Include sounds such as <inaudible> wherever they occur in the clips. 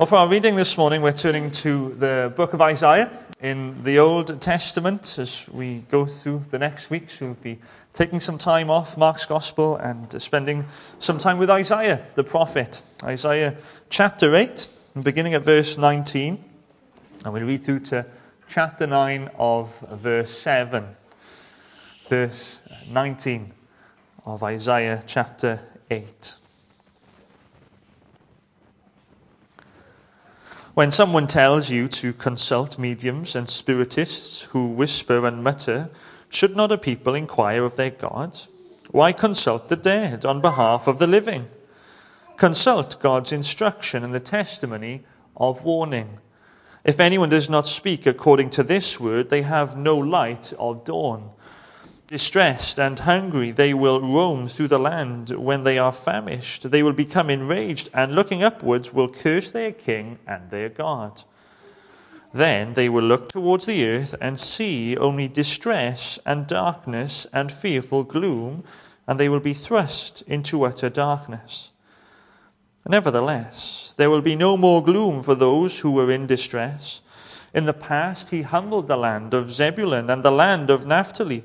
Well, for our reading this morning, we're turning to the book of Isaiah in the Old Testament as we go through the next weeks. We'll be taking some time off Mark's Gospel and spending some time with Isaiah, the prophet. Isaiah chapter 8, beginning at verse 19. And we'll read through to chapter 9 of verse 7. Verse 19 of Isaiah chapter 8. When someone tells you to consult mediums and spiritists who whisper and mutter, should not a people inquire of their God? Why consult the dead on behalf of the living? Consult God's instruction and the testimony of warning. If anyone does not speak according to this word, they have no light of dawn. Distressed and hungry, they will roam through the land when they are famished. They will become enraged, and looking upwards, will curse their king and their God. Then they will look towards the earth and see only distress and darkness and fearful gloom, and they will be thrust into utter darkness. Nevertheless, there will be no more gloom for those who were in distress. In the past, he humbled the land of Zebulun and the land of Naphtali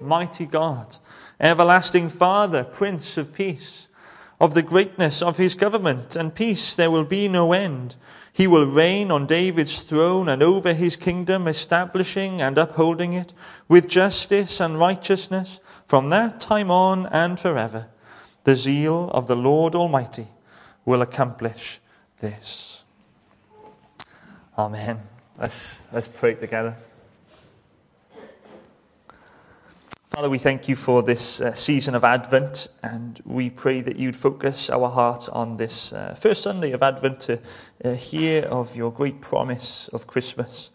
mighty God, everlasting Father, Prince of Peace. Of the greatness of his government and peace there will be no end. He will reign on David's throne and over his kingdom, establishing and upholding it with justice and righteousness from that time on and forever. The zeal of the Lord Almighty will accomplish this. Amen. Let's, let's pray together. Father, we thank you for this uh, season of Advent, and we pray that you'd focus our heart on this uh, first Sunday of Advent to uh, hear of your great promise of Christmas,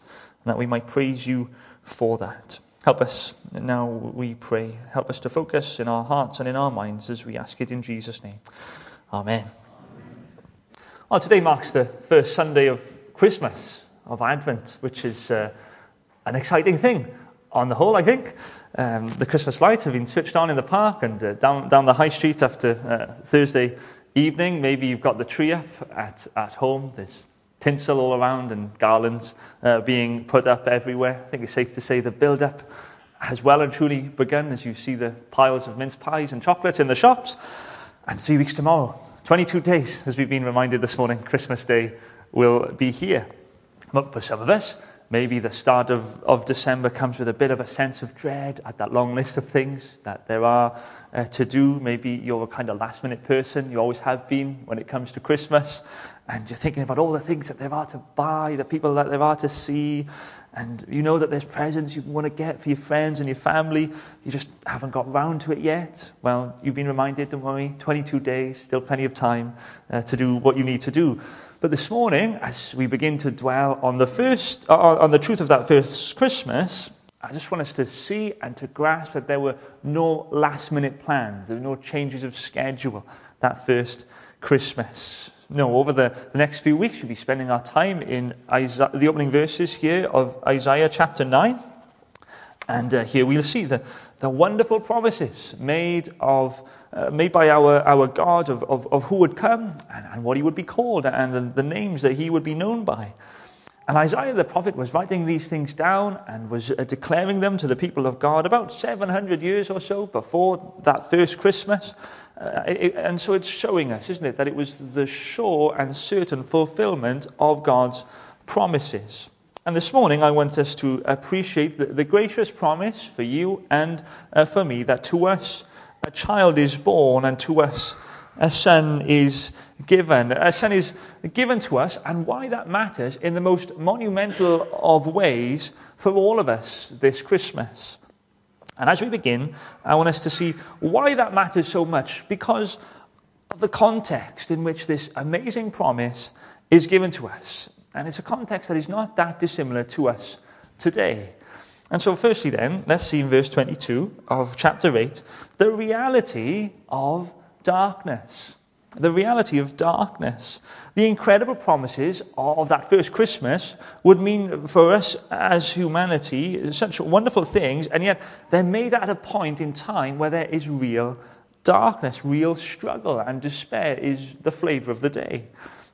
and that we might praise you for that. Help us now, we pray. Help us to focus in our hearts and in our minds as we ask it in Jesus' name. Amen. Well, today marks the first Sunday of Christmas, of Advent, which is uh, an exciting thing on the whole, I think. Um, the Christmas lights have been switched on in the park and uh, down, down the high street after uh, Thursday evening. Maybe you've got the tree up at, at home. There's tinsel all around and garlands uh, being put up everywhere. I think it's safe to say the build up has well and truly begun as you see the piles of mince pies and chocolates in the shops. And three weeks tomorrow, 22 days, as we've been reminded this morning, Christmas Day will be here. But for some of us, Maybe the start of, of December comes with a bit of a sense of dread at that long list of things that there are uh, to do. Maybe you're a kind of last minute person, you always have been when it comes to Christmas, and you're thinking about all the things that there are to buy, the people that there are to see, and you know that there's presents you want to get for your friends and your family. You just haven't got round to it yet. Well, you've been reminded, don't worry, 22 days, still plenty of time uh, to do what you need to do. But this morning, as we begin to dwell on the first, uh, on the truth of that first Christmas, I just want us to see and to grasp that there were no last minute plans. There were no changes of schedule that first Christmas. No, over the, the next few weeks, we'll be spending our time in Isaiah, the opening verses here of Isaiah chapter 9. And uh, here we'll see the, the wonderful promises made of uh, made by our, our God of, of, of who would come and, and, what he would be called and the, the names that he would be known by. And Isaiah the prophet was writing these things down and was uh, declaring them to the people of God about 700 years or so before that first Christmas. Uh, it, and so it's showing us, isn't it, that it was the sure and certain fulfillment of God's promises. And this morning, I want us to appreciate the, the gracious promise for you and uh, for me that to us a child is born, and to us a son is given. A son is given to us, and why that matters in the most monumental of ways for all of us this Christmas. And as we begin, I want us to see why that matters so much because of the context in which this amazing promise is given to us. And it's a context that is not that dissimilar to us today. And so, firstly, then, let's see in verse 22 of chapter 8 the reality of darkness. The reality of darkness. The incredible promises of that first Christmas would mean for us as humanity such wonderful things, and yet they're made at a point in time where there is real darkness, real struggle, and despair is the flavor of the day.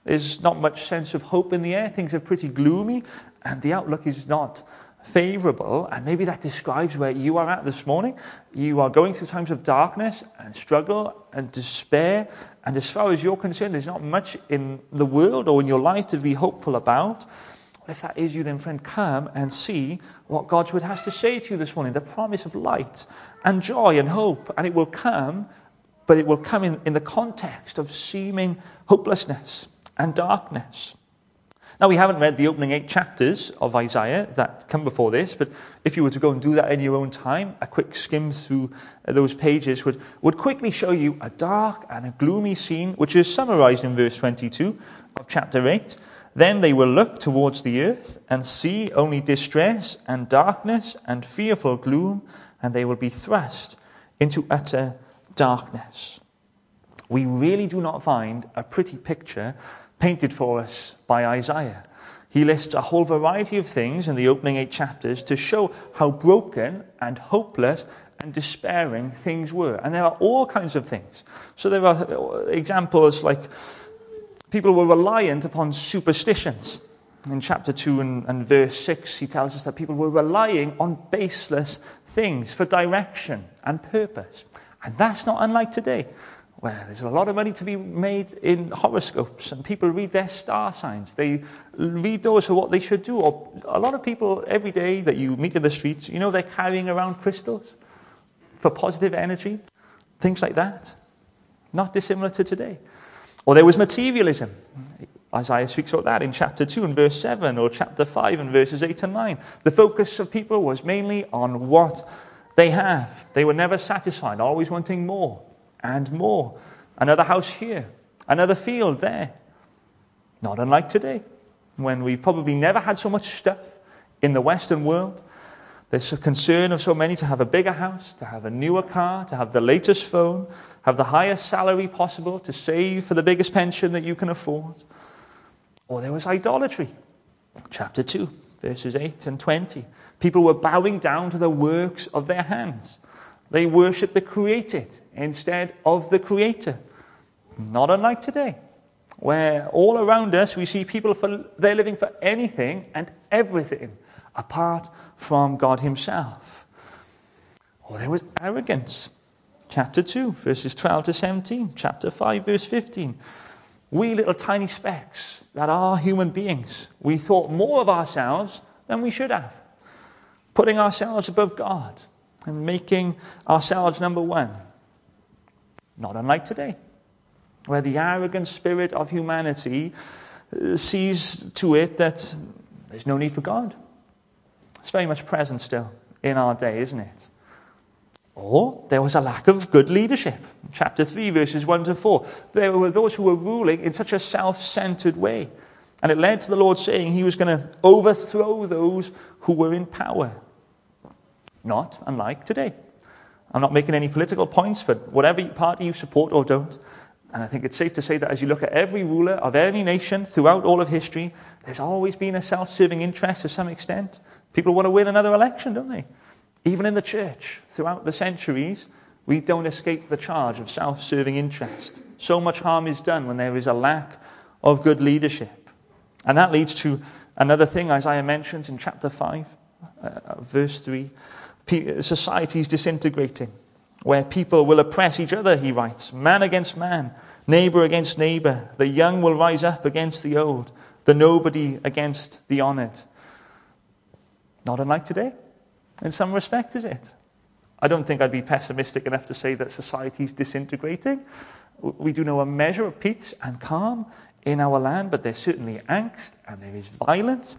There's not much sense of hope in the air. Things are pretty gloomy, and the outlook is not favorable. And maybe that describes where you are at this morning. You are going through times of darkness and struggle and despair. And as far as you're concerned, there's not much in the world or in your life to be hopeful about. If that is you, then, friend, come and see what God's word has to say to you this morning the promise of light and joy and hope. And it will come, but it will come in, in the context of seeming hopelessness and darkness. Now, we haven't read the opening eight chapters of Isaiah that come before this, but if you were to go and do that in your own time, a quick skim through uh, those pages would, would quickly show you a dark and a gloomy scene, which is summarized in verse 22 of chapter 8. Then they will look towards the earth and see only distress and darkness and fearful gloom, and they will be thrust into utter darkness. We really do not find a pretty picture painted for us by Isaiah. He lists a whole variety of things in the opening eight chapters to show how broken and hopeless and despairing things were. And there are all kinds of things. So there are examples like people were reliant upon superstitions. In chapter 2 and, and verse 6, he tells us that people were relying on baseless things for direction and purpose. And that's not unlike today where there's a lot of money to be made in horoscopes and people read their star signs. They read those for what they should do. Or a lot of people every day that you meet in the streets, you know, they're carrying around crystals for positive energy, things like that. Not dissimilar to today. Or there was materialism. Isaiah speaks about that in chapter 2 and verse 7, or chapter 5 and verses 8 and 9. The focus of people was mainly on what they have. They were never satisfied, always wanting more and more. Another house here, another field there. Not unlike today, when we've probably never had so much stuff in the Western world. There's a concern of so many to have a bigger house, to have a newer car, to have the latest phone, have the highest salary possible, to save for the biggest pension that you can afford. Or there was idolatry. Chapter 2, verses 8 and 20. People were bowing down to the works of their hands. They worship the created instead of the creator. Not unlike today, where all around us we see people for, they're living for anything and everything apart from God Himself. Or there was arrogance. Chapter 2, verses 12 to 17. Chapter 5, verse 15. We little tiny specks that are human beings, we thought more of ourselves than we should have, putting ourselves above God and making ourselves number one. Not unlike today, where the arrogant spirit of humanity uh, sees to it that there's no need for God. It's very much present still in our day, isn't it? Or there was a lack of good leadership. Chapter 3, verses 1 to 4. There were those who were ruling in such a self centered way. And it led to the Lord saying he was going to overthrow those who were in power. Not unlike today. I'm not making any political points, but whatever party you support or don't, and I think it's safe to say that as you look at every ruler of any nation throughout all of history, there's always been a self serving interest to some extent. People want to win another election, don't they? Even in the church, throughout the centuries, we don't escape the charge of self serving interest. So much harm is done when there is a lack of good leadership. And that leads to another thing Isaiah mentions in chapter 5, uh, verse 3 society is disintegrating, where people will oppress each other, he writes, man against man, neighbor against neighbor. The young will rise up against the old, the nobody against the honored. Not unlike today, in some respect, is it? I don't think I'd be pessimistic enough to say that society is disintegrating. We do know a measure of peace and calm in our land, but there's certainly angst and there is violence.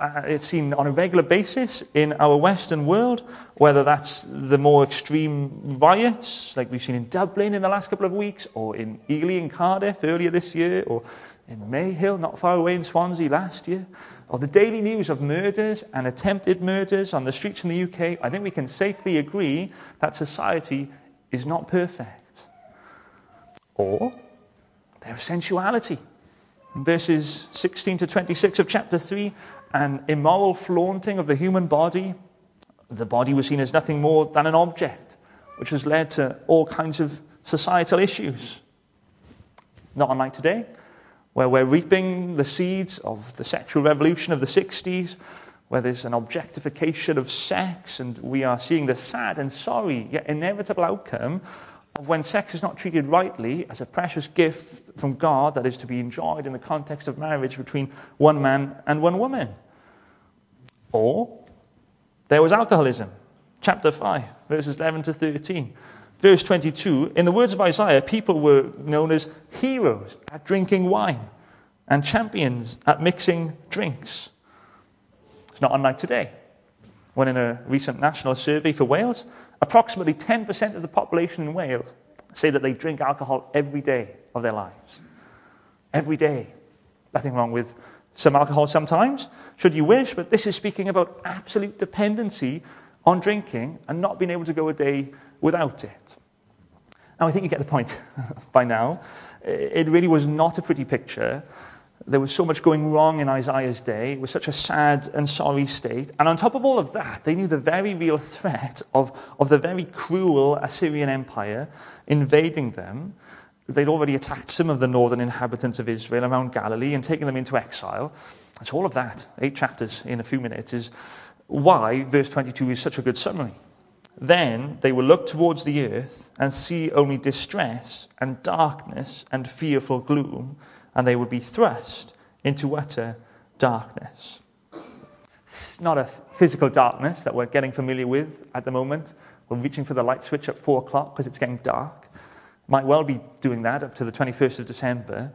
Uh, it's seen on a regular basis in our Western world, whether that's the more extreme riots, like we've seen in Dublin in the last couple of weeks, or in Ely and Cardiff earlier this year, or in Mayhill, not far away in Swansea last year, or the daily news of murders and attempted murders on the streets in the UK, I think we can safely agree that society is not perfect. Or there's sensuality. In verses 16 to 26 of chapter 3, an immoral flaunting of the human body. The body was seen as nothing more than an object, which has led to all kinds of societal issues. Not unlike today where we're reaping the seeds of the sexual revolution of the 60s, where there's an objectification of sex, and we are seeing the sad and sorry yet inevitable outcome of when sex is not treated rightly as a precious gift from God that is to be enjoyed in the context of marriage between one man and one woman. Or there was alcoholism, chapter 5, verses 11 to 13 verse 22, in the words of Isaiah, people were known as heroes at drinking wine and champions at mixing drinks. It's not unlike today, when in a recent national survey for Wales, approximately 10% of the population in Wales say that they drink alcohol every day of their lives. Every day. Nothing wrong with some alcohol sometimes, should you wish, but this is speaking about absolute dependency on drinking and not being able to go a day without it. Now, I think you get the point <laughs> by now. It really was not a pretty picture. There was so much going wrong in Isaiah's day. It was such a sad and sorry state. And on top of all of that, they knew the very real <laughs> threat of, of the very cruel Assyrian Empire invading them. They'd already attacked some of the northern inhabitants of Israel around Galilee and taken them into exile. And so, all of that, eight chapters in a few minutes, is why verse 22 is such a good summary. Then they will look towards the earth and see only distress and darkness and fearful gloom, and they would be thrust into utter darkness. It's not a physical darkness that we're getting familiar with at the moment. We're reaching for the light switch at four o'clock because it's getting dark. Might well be doing that up to the 21st of December.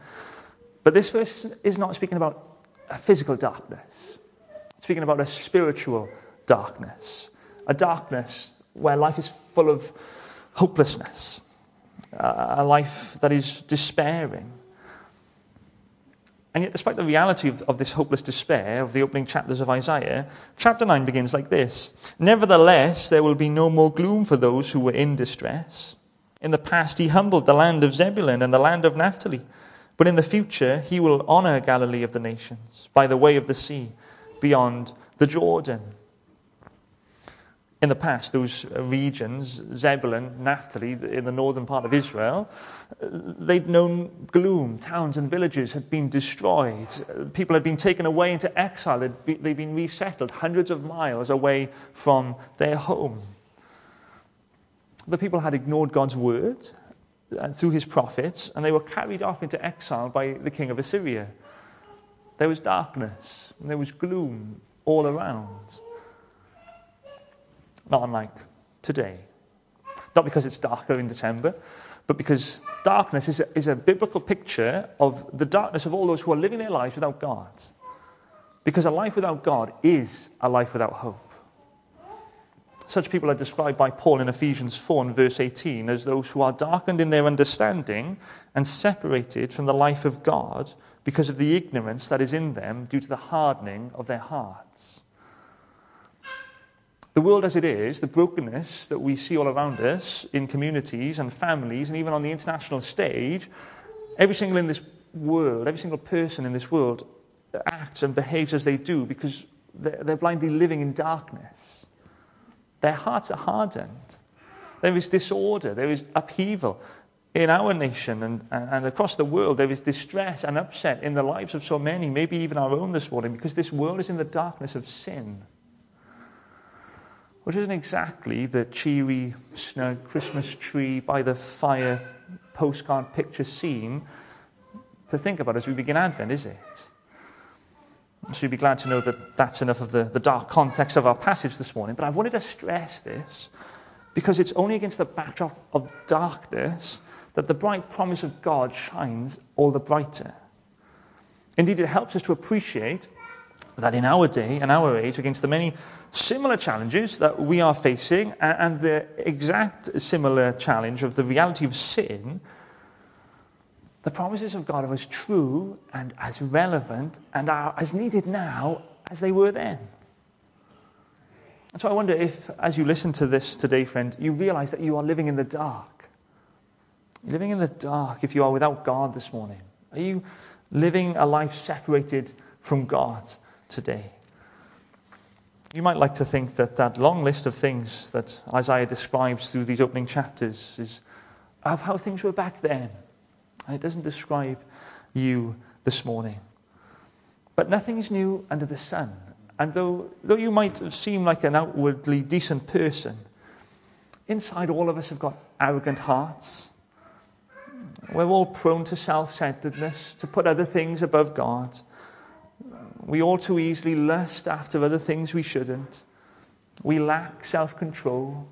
But this verse is not speaking about a physical darkness, it's speaking about a spiritual darkness. A darkness where life is full of hopelessness, a life that is despairing. And yet, despite the reality of, of, this hopeless despair of the opening chapters of Isaiah, chapter 9 begins like this Nevertheless, there will be no more gloom for those who were in distress. In the past, he humbled the land of Zebulun and the land of Naphtali. But in the future, he will honor Galilee of the nations by the way of the sea, beyond the Jordan in the past, those uh, regions, Zebulun, Naphtali, in the northern part of Israel, uh, they'd known gloom. Towns and villages had been destroyed. Uh, people had been taken away into exile. They'd, they'd been resettled hundreds of miles away from their home. The people had ignored God's word uh, through his prophets, and they were carried off into exile by the king of Assyria. There was darkness, and there was gloom all around not unlike today. Not because it's darker in December, but because darkness is a, is a biblical picture of the darkness of all those who are living their lives without God. Because a life without God is a life without hope. Such people are described by Paul in Ephesians 4 and verse 18 as those who are darkened in their understanding and separated from the life of God because of the ignorance that is in them due to the hardening of their hearts. The world as it is, the brokenness that we see all around us in communities and families and even on the international stage, every single in this world, every single person in this world acts and behaves as they do because they're, blindly living in darkness. Their hearts are hardened. There is disorder, there is upheaval in our nation and, and across the world. There is distress and upset in the lives of so many, maybe even our own this morning, because this world is in the darkness of sin which isn't exactly the cheery, snug Christmas tree by the fire postcard picture scene to think about as we begin Advent, is it? So you'd be glad to know that that's enough of the, the dark context of our passage this morning. But I've wanted to stress this because it's only against the backdrop of darkness that the bright promise of God shines all the brighter. Indeed, it helps us to appreciate that in our day and our age, against the many similar challenges that we are facing and the exact similar challenge of the reality of sin, the promises of God are as true and as relevant and are as needed now as they were then. And so I wonder if, as you listen to this today, friend, you realize that you are living in the dark. You're living in the dark if you are without God this morning. Are you living a life separated from God today? You might like to think that that long list of things that Isaiah describes through these opening chapters is of how things were back then. And it doesn't describe you this morning. But nothing is new under the sun. And though, though you might seem like an outwardly decent person, inside all of us have got arrogant hearts. We're all prone to self centeredness, to put other things above God. We all too easily lust after other things we shouldn't. We lack self control.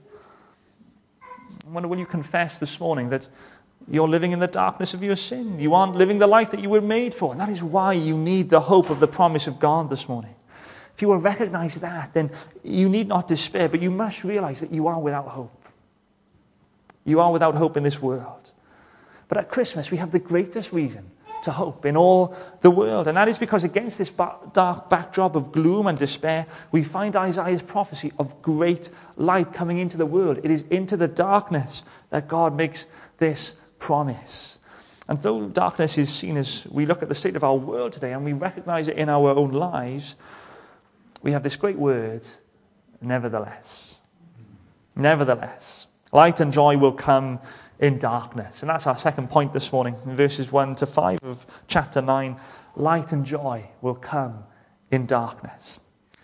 I wonder will you confess this morning that you're living in the darkness of your sin? You aren't living the life that you were made for. And that is why you need the hope of the promise of God this morning. If you will recognize that, then you need not despair, but you must realize that you are without hope. You are without hope in this world. But at Christmas, we have the greatest reason to hope in all the world. And that is because against this dark backdrop of gloom and despair, we find Isaiah's prophecy of great light coming into the world. It is into the darkness that God makes this promise. And though darkness is seen as we look at the state of our world today and we recognize it in our own lives, we have this great word, nevertheless. Nevertheless. Light and joy will come in darkness. And that's our second point this morning, in verses 1 to 5 of chapter 9. Light and joy will come in darkness.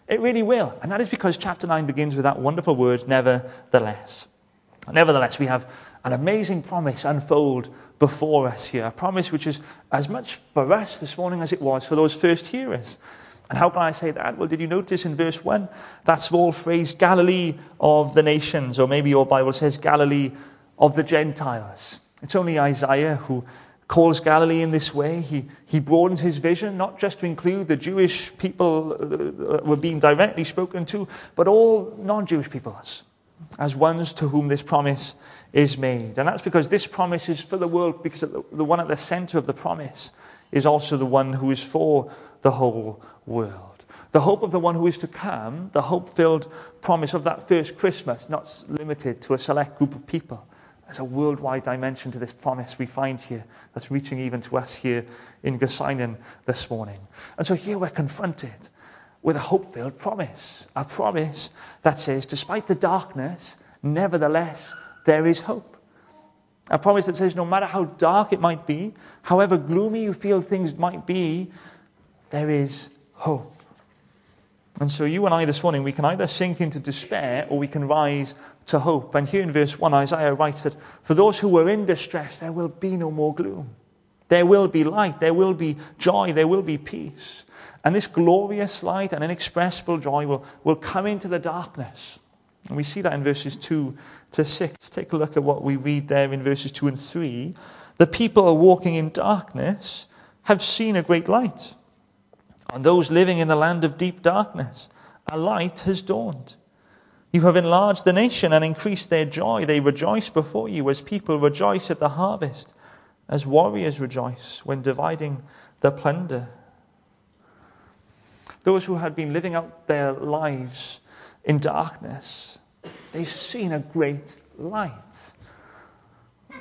It really will. And that is because chapter 9 begins with that wonderful word, nevertheless. Nevertheless, we have an amazing promise unfold before us here. A promise which is as much for us this morning as it was for those first hearers. And how can I say that? Well, did you notice in verse 1 that small phrase, Galilee of the nations, or maybe your Bible says Galilee of the Gentiles? It's only Isaiah who calls Galilee in this way. He, he broadens his vision, not just to include the Jewish people uh, that were being directly spoken to, but all non Jewish peoples as ones to whom this promise is made. And that's because this promise is for the world, because the one at the center of the promise is also the one who is for the whole world. The hope of the one who is to come, the hope filled promise of that first Christmas, not limited to a select group of people. There's a worldwide dimension to this promise we find here that's reaching even to us here in Gorseinon this morning. And so here we're confronted with a hope filled promise, a promise that says, despite the darkness, nevertheless, there is hope. A promise that says, no matter how dark it might be, however gloomy you feel things might be, there is hope. And so, you and I this morning, we can either sink into despair or we can rise to hope. And here in verse 1, Isaiah writes that for those who were in distress, there will be no more gloom. There will be light, there will be joy, there will be peace. And this glorious light and inexpressible joy will, will come into the darkness. And we see that in verses 2 to 6. Take a look at what we read there in verses 2 and 3. The people are walking in darkness have seen a great light. On those living in the land of deep darkness, a light has dawned. You have enlarged the nation and increased their joy. They rejoice before you as people rejoice at the harvest, as warriors rejoice when dividing the plunder. Those who had been living out their lives in darkness, they've seen a great light.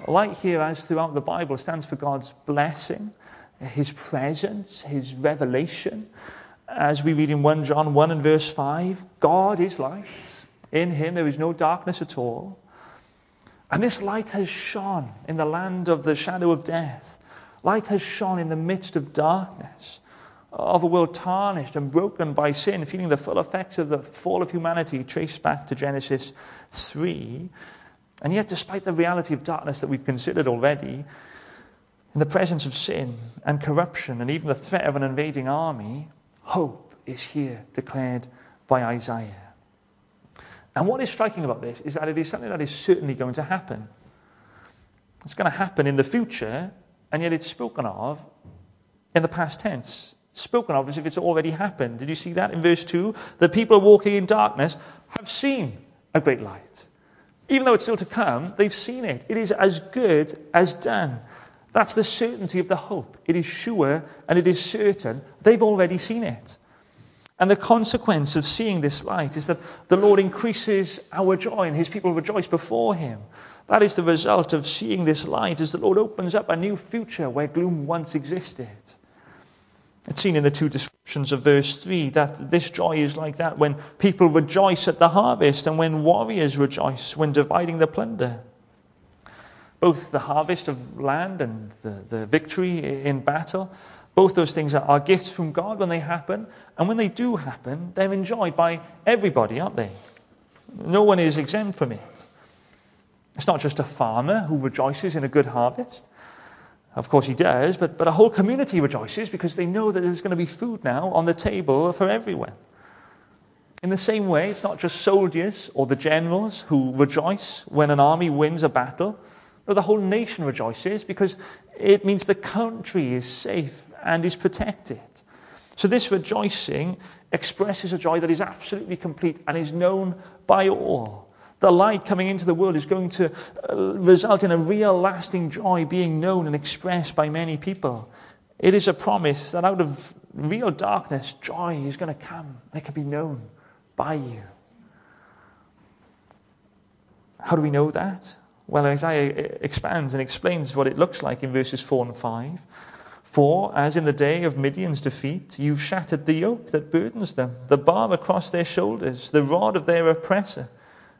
Light here, as throughout the Bible, stands for God's blessing his presence, his revelation. As we read in 1 John 1 and verse 5, God is light. In him there is no darkness at all. And this light has shone in the land of the shadow of death. Light has shone in the midst of darkness, of a world tarnished and broken by sin, feeling the full effects of the fall of humanity traced back to Genesis 3. And yet, despite the reality of darkness that we've considered already, in the presence of sin and corruption and even the threat of an invading army, Hope is here declared by Isaiah. And what is striking about this is that it is something that is certainly going to happen. It's going to happen in the future, and yet it's spoken of in the past tense. It's spoken of as if it's already happened. Did you see that in verse 2? The people walking in darkness have seen a great light. Even though it's still to come, they've seen it. It is as good as done. That's the certainty of the hope. It is sure and it is certain. They've already seen it. And the consequence of seeing this light is that the Lord increases our joy and his people rejoice before him. That is the result of seeing this light as the Lord opens up a new future where gloom once existed. It's seen in the two descriptions of verse 3 that this joy is like that when people rejoice at the harvest and when warriors rejoice when dividing the plunder. Both the harvest of land and the, the victory in battle, both those things are, are gifts from God when they happen. And when they do happen, they're enjoyed by everybody, aren't they? No one is exempt from it. It's not just a farmer who rejoices in a good harvest. Of course, he does, but, but a whole community rejoices because they know that there's going to be food now on the table for everyone. In the same way, it's not just soldiers or the generals who rejoice when an army wins a battle. No, the whole nation rejoices because it means the country is safe and is protected. So, this rejoicing expresses a joy that is absolutely complete and is known by all. The light coming into the world is going to uh, result in a real lasting joy being known and expressed by many people. It is a promise that out of real darkness, joy is going to come and it can be known by you. How do we know that? Well, Isaiah expands and explains what it looks like in verses 4 and 5. For, as in the day of Midian's defeat, you've shattered the yoke that burdens them, the bar across their shoulders, the rod of their oppressor.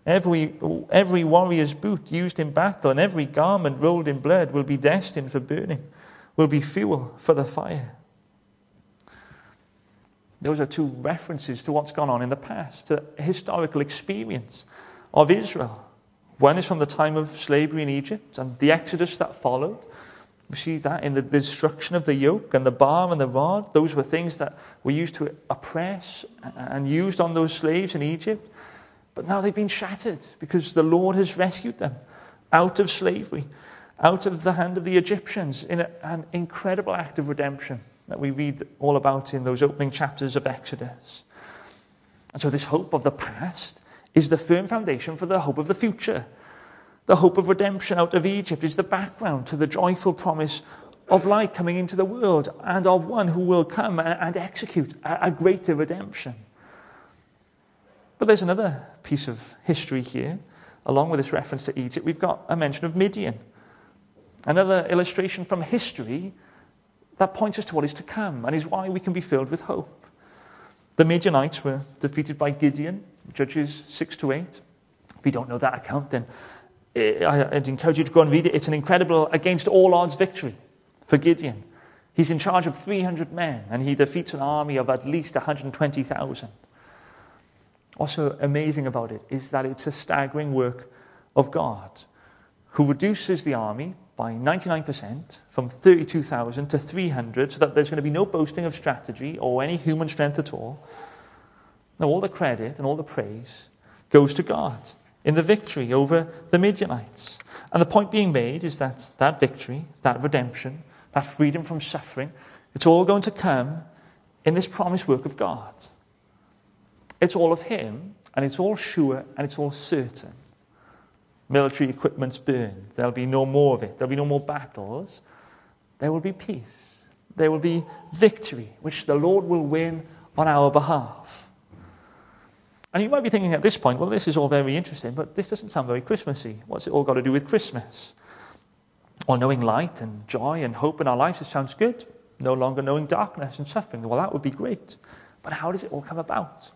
Every, every warrior's boot used in battle and every garment rolled in blood will be destined for burning, will be fuel for the fire. Those are two references to what's gone on in the past, to historical experience of Israel. One is from the time of slavery in Egypt and the exodus that followed. We see that in the destruction of the yoke and the bar and the rod. Those were things that were used to oppress and used on those slaves in Egypt. But now they've been shattered because the Lord has rescued them out of slavery, out of the hand of the Egyptians, in a, an incredible act of redemption that we read all about in those opening chapters of Exodus. And so, this hope of the past is the firm foundation for the hope of the future. The hope of redemption out of Egypt is the background to the joyful promise of light coming into the world and of one who will come and execute a greater redemption. But there's another piece of history here, along with this reference to Egypt. We've got a mention of Midian, another illustration from history that points us to what is to come and is why we can be filled with hope. The Midianites were defeated by Gideon, Judges 6 to 8. If you don't know that account, then I'd encourage you to go and read it. It's an incredible, against all odds victory for Gideon. He's in charge of 300 men and he defeats an army of at least 120,000 also amazing about it is that it's a staggering work of God who reduces the army by 99% from 32,000 to 300 so that there's going to be no boasting of strategy or any human strength at all. Now, all the credit and all the praise goes to God in the victory over the Midianites. And the point being made is that that victory, that redemption, that freedom from suffering, it's all going to come in this promised work of God. It's all of Him, and it's all sure, and it's all certain. Military equipment's burned. There'll be no more of it. There'll be no more battles. There will be peace. There will be victory, which the Lord will win on our behalf. And you might be thinking at this point, well, this is all very interesting, but this doesn't sound very Christmassy. What's it all got to do with Christmas? Well, knowing light and joy and hope in our lives, it sounds good. No longer knowing darkness and suffering. Well, that would be great. But how does it all come about?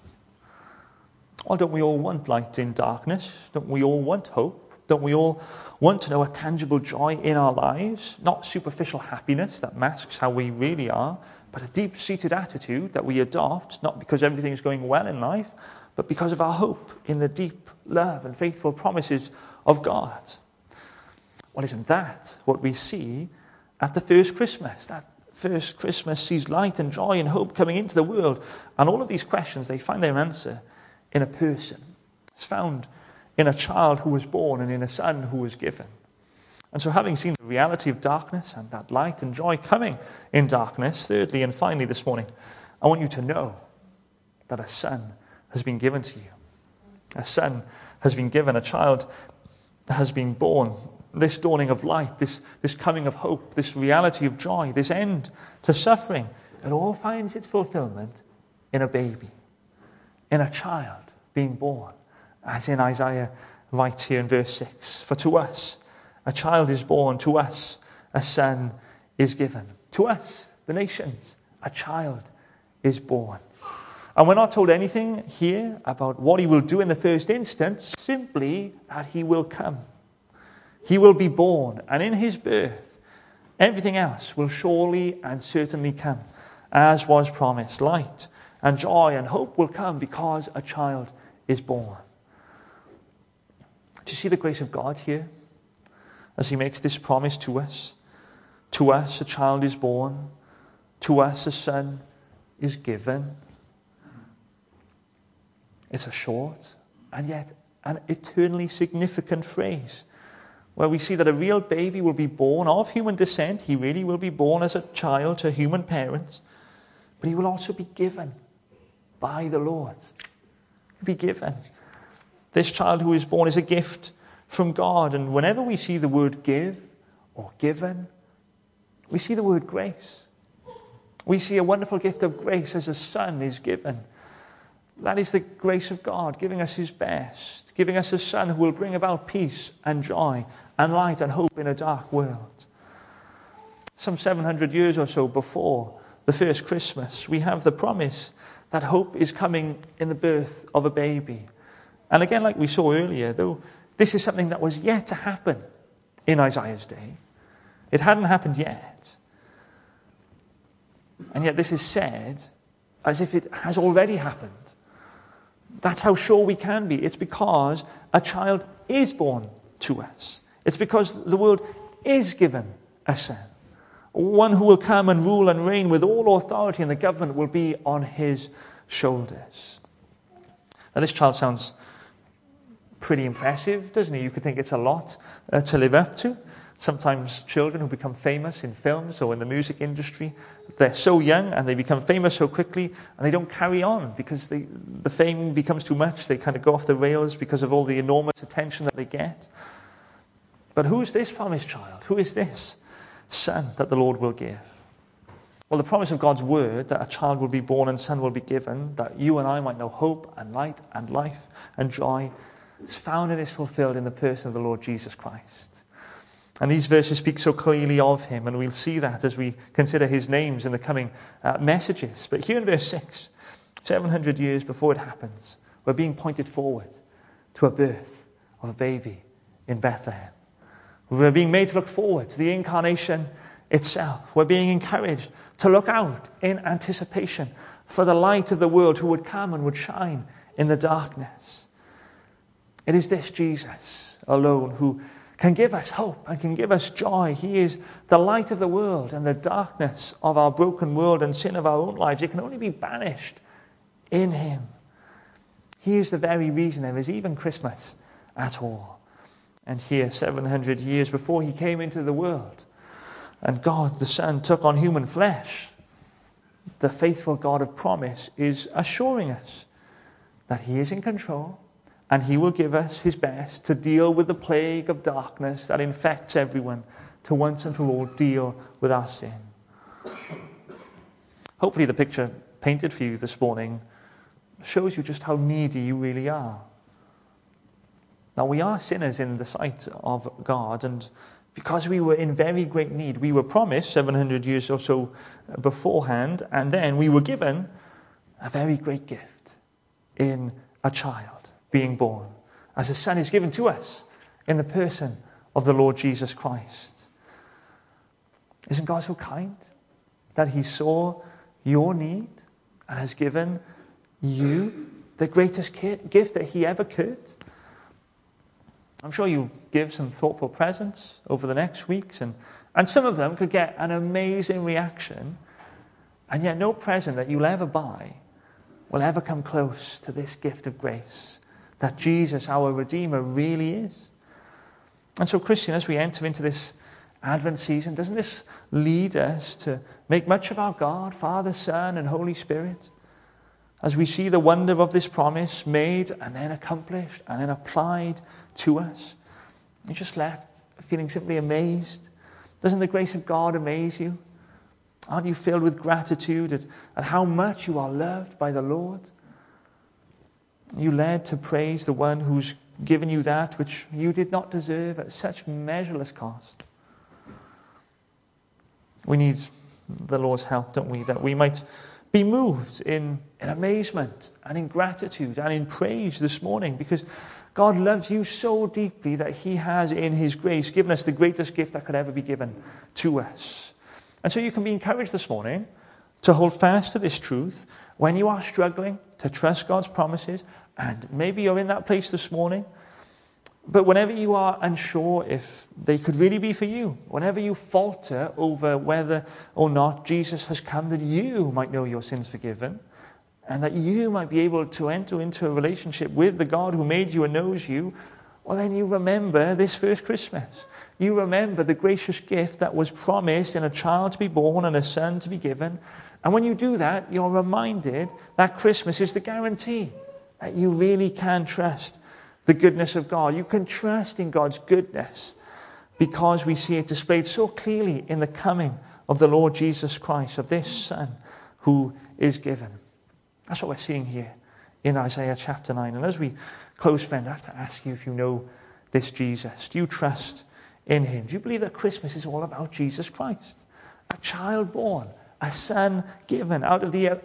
Well, don't we all want light in darkness? Don't we all want hope? Don't we all want to know a tangible joy in our lives? Not superficial happiness that masks how we really are, but a deep seated attitude that we adopt, not because everything is going well in life, but because of our hope in the deep love and faithful promises of God. Well, isn't that what we see at the first Christmas? That first Christmas sees light and joy and hope coming into the world. And all of these questions, they find their answer in a person. It's found in a child who was born and in a son who was given. And so, having seen the reality of darkness and that light and joy coming in darkness, thirdly and finally this morning, I want you to know that a son has been given to you. A son has been given, a child has been born. This dawning of light, this, this coming of hope, this reality of joy, this end to suffering, it all finds its fulfillment in a baby, in a child being born, as in Isaiah writes here in verse 6 For to us a child is born, to us a son is given. To us, the nations, a child is born. And we're not told anything here about what he will do in the first instance, simply that he will come. He will be born, and in his birth, everything else will surely and certainly come, as was promised. Light and joy and hope will come because a child is born. Do you see the grace of God here as he makes this promise to us? To us, a child is born, to us, a son is given. It's a short and yet an eternally significant phrase where we see that a real baby will be born of human descent. He really will be born as a child to human parents, but he will also be given by the Lord. Be given. This child who is born is a gift from God, and whenever we see the word give or given, we see the word grace. We see a wonderful gift of grace as a son is given. That is the grace of God, giving us his best, giving us a son who will bring about peace and joy and light and hope in a dark world. Some 700 years or so before the first Christmas, we have the promise that hope is coming in the birth of a baby. And again, like we saw earlier, though this is something that was yet to happen in Isaiah's day, it hadn't happened yet. And yet, this is said as if it has already happened. That's how sure we can be. It's because a child is born to us, it's because the world is given a son. One who will come and rule and reign with all authority, and the government will be on his shoulders. Now, this child sounds pretty impressive, doesn't he? You could think it's a lot uh, to live up to. Sometimes children who become famous in films or in the music industry, they're so young and they become famous so quickly and they don't carry on because they, the fame becomes too much. They kind of go off the rails because of all the enormous attention that they get. But who's this promised child? Who is this son that the Lord will give? Well, the promise of God's word that a child will be born and son will be given, that you and I might know hope and light and life and joy, is found and is fulfilled in the person of the Lord Jesus Christ. And these verses speak so clearly of him, and we'll see that as we consider his names in the coming uh, messages. But here in verse 6, 700 years before it happens, we're being pointed forward to a birth of a baby in Bethlehem. We're being made to look forward to the incarnation itself. We're being encouraged to look out in anticipation for the light of the world who would come and would shine in the darkness. It is this Jesus alone who can give us hope and can give us joy. He is the light of the world and the darkness of our broken world and sin of our own lives. It can only be banished in Him. He is the very reason there is even Christmas at all. And here, 700 years before He came into the world, and God the Son took on human flesh, the faithful God of promise is assuring us that He is in control and He will give us His best to deal with the plague of darkness that infects everyone, to once and for all deal with our sin. Hopefully, the picture painted for you this morning shows you just how needy you really are. Now, we are sinners in the sight of God, and because we were in very great need, we were promised 700 years or so beforehand, and then we were given a very great gift in a child being born, as a son is given to us in the person of the Lord Jesus Christ. Isn't God so kind that He saw your need and has given you the greatest gift that He ever could? I'm sure you'll give some thoughtful presents over the next weeks and And some of them could get an amazing reaction, and yet no present that you'll ever buy will ever come close to this gift of grace that Jesus, our Redeemer, really is. And so, Christian, as we enter into this Advent season, doesn't this lead us to make much of our God, Father, Son, and Holy Spirit? As we see the wonder of this promise made and then accomplished and then applied to us, you're just left feeling simply amazed. Doesn't the grace of God amaze you? Aren't you filled with gratitude at, at how much you are loved by the Lord? You led to praise the one who's given you that which you did not deserve at such measureless cost? We need the Lord's help, don't we? That we might be moved in, in amazement and in gratitude and in praise this morning because God loves you so deeply that He has, in His grace, given us the greatest gift that could ever be given to us. And so you can be encouraged this morning to hold fast to this truth when you are struggling to trust God's promises. And maybe you're in that place this morning. But whenever you are unsure if they could really be for you, whenever you falter over whether or not Jesus has come that you might know your sins forgiven, and that you might be able to enter into a relationship with the God who made you and knows you, well, then you remember this first Christmas. You remember the gracious gift that was promised in a child to be born and a son to be given. And when you do that, you're reminded that Christmas is the guarantee you really can trust the goodness of God. You can trust in God's goodness because we see it displayed so clearly in the coming of the Lord Jesus Christ, of this Son who is given. That's what we're seeing here in Isaiah chapter 9. And as we close, friend, I have to ask you if you know this Jesus. Do you trust in him? Do you believe that Christmas is all about Jesus Christ? A child born, a son given out of the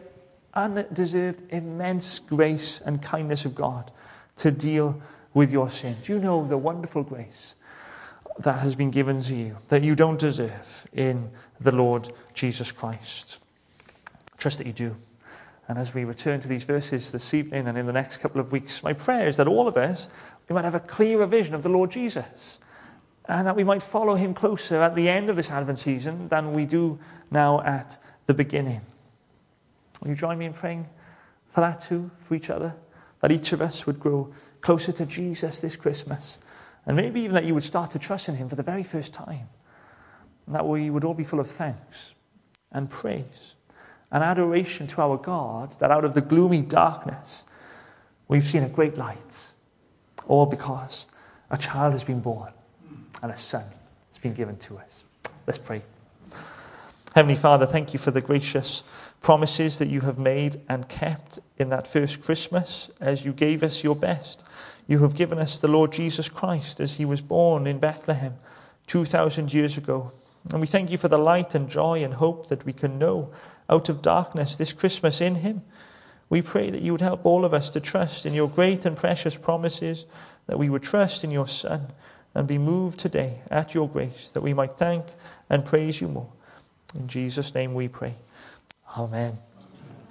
undeserved immense grace and kindness of God to deal with your sin. Do you know the wonderful grace that has been given to you that you don't deserve in the Lord Jesus Christ? Trust that you do. And as we return to these verses this evening and in the next couple of weeks, my prayer is that all of us we might have a clearer vision of the Lord Jesus and that we might follow him closer at the end of this Advent season than we do now at the beginning. Will you join me in praying for that too, for each other? That each of us would grow closer to Jesus this Christmas. And maybe even that you would start to trust in him for the very first time. And that we would all be full of thanks and praise and adoration to our God that out of the gloomy darkness we've seen a great light. All because a child has been born and a son has been given to us. Let's pray. Heavenly Father, thank you for the gracious promises that you have made and kept in that first Christmas as you gave us your best. You have given us the Lord Jesus Christ as he was born in Bethlehem 2,000 years ago. And we thank you for the light and joy and hope that we can know out of darkness this Christmas in him. We pray that you would help all of us to trust in your great and precious promises, that we would trust in your Son and be moved today at your grace, that we might thank and praise you more. In Jesus' name we pray. Amen.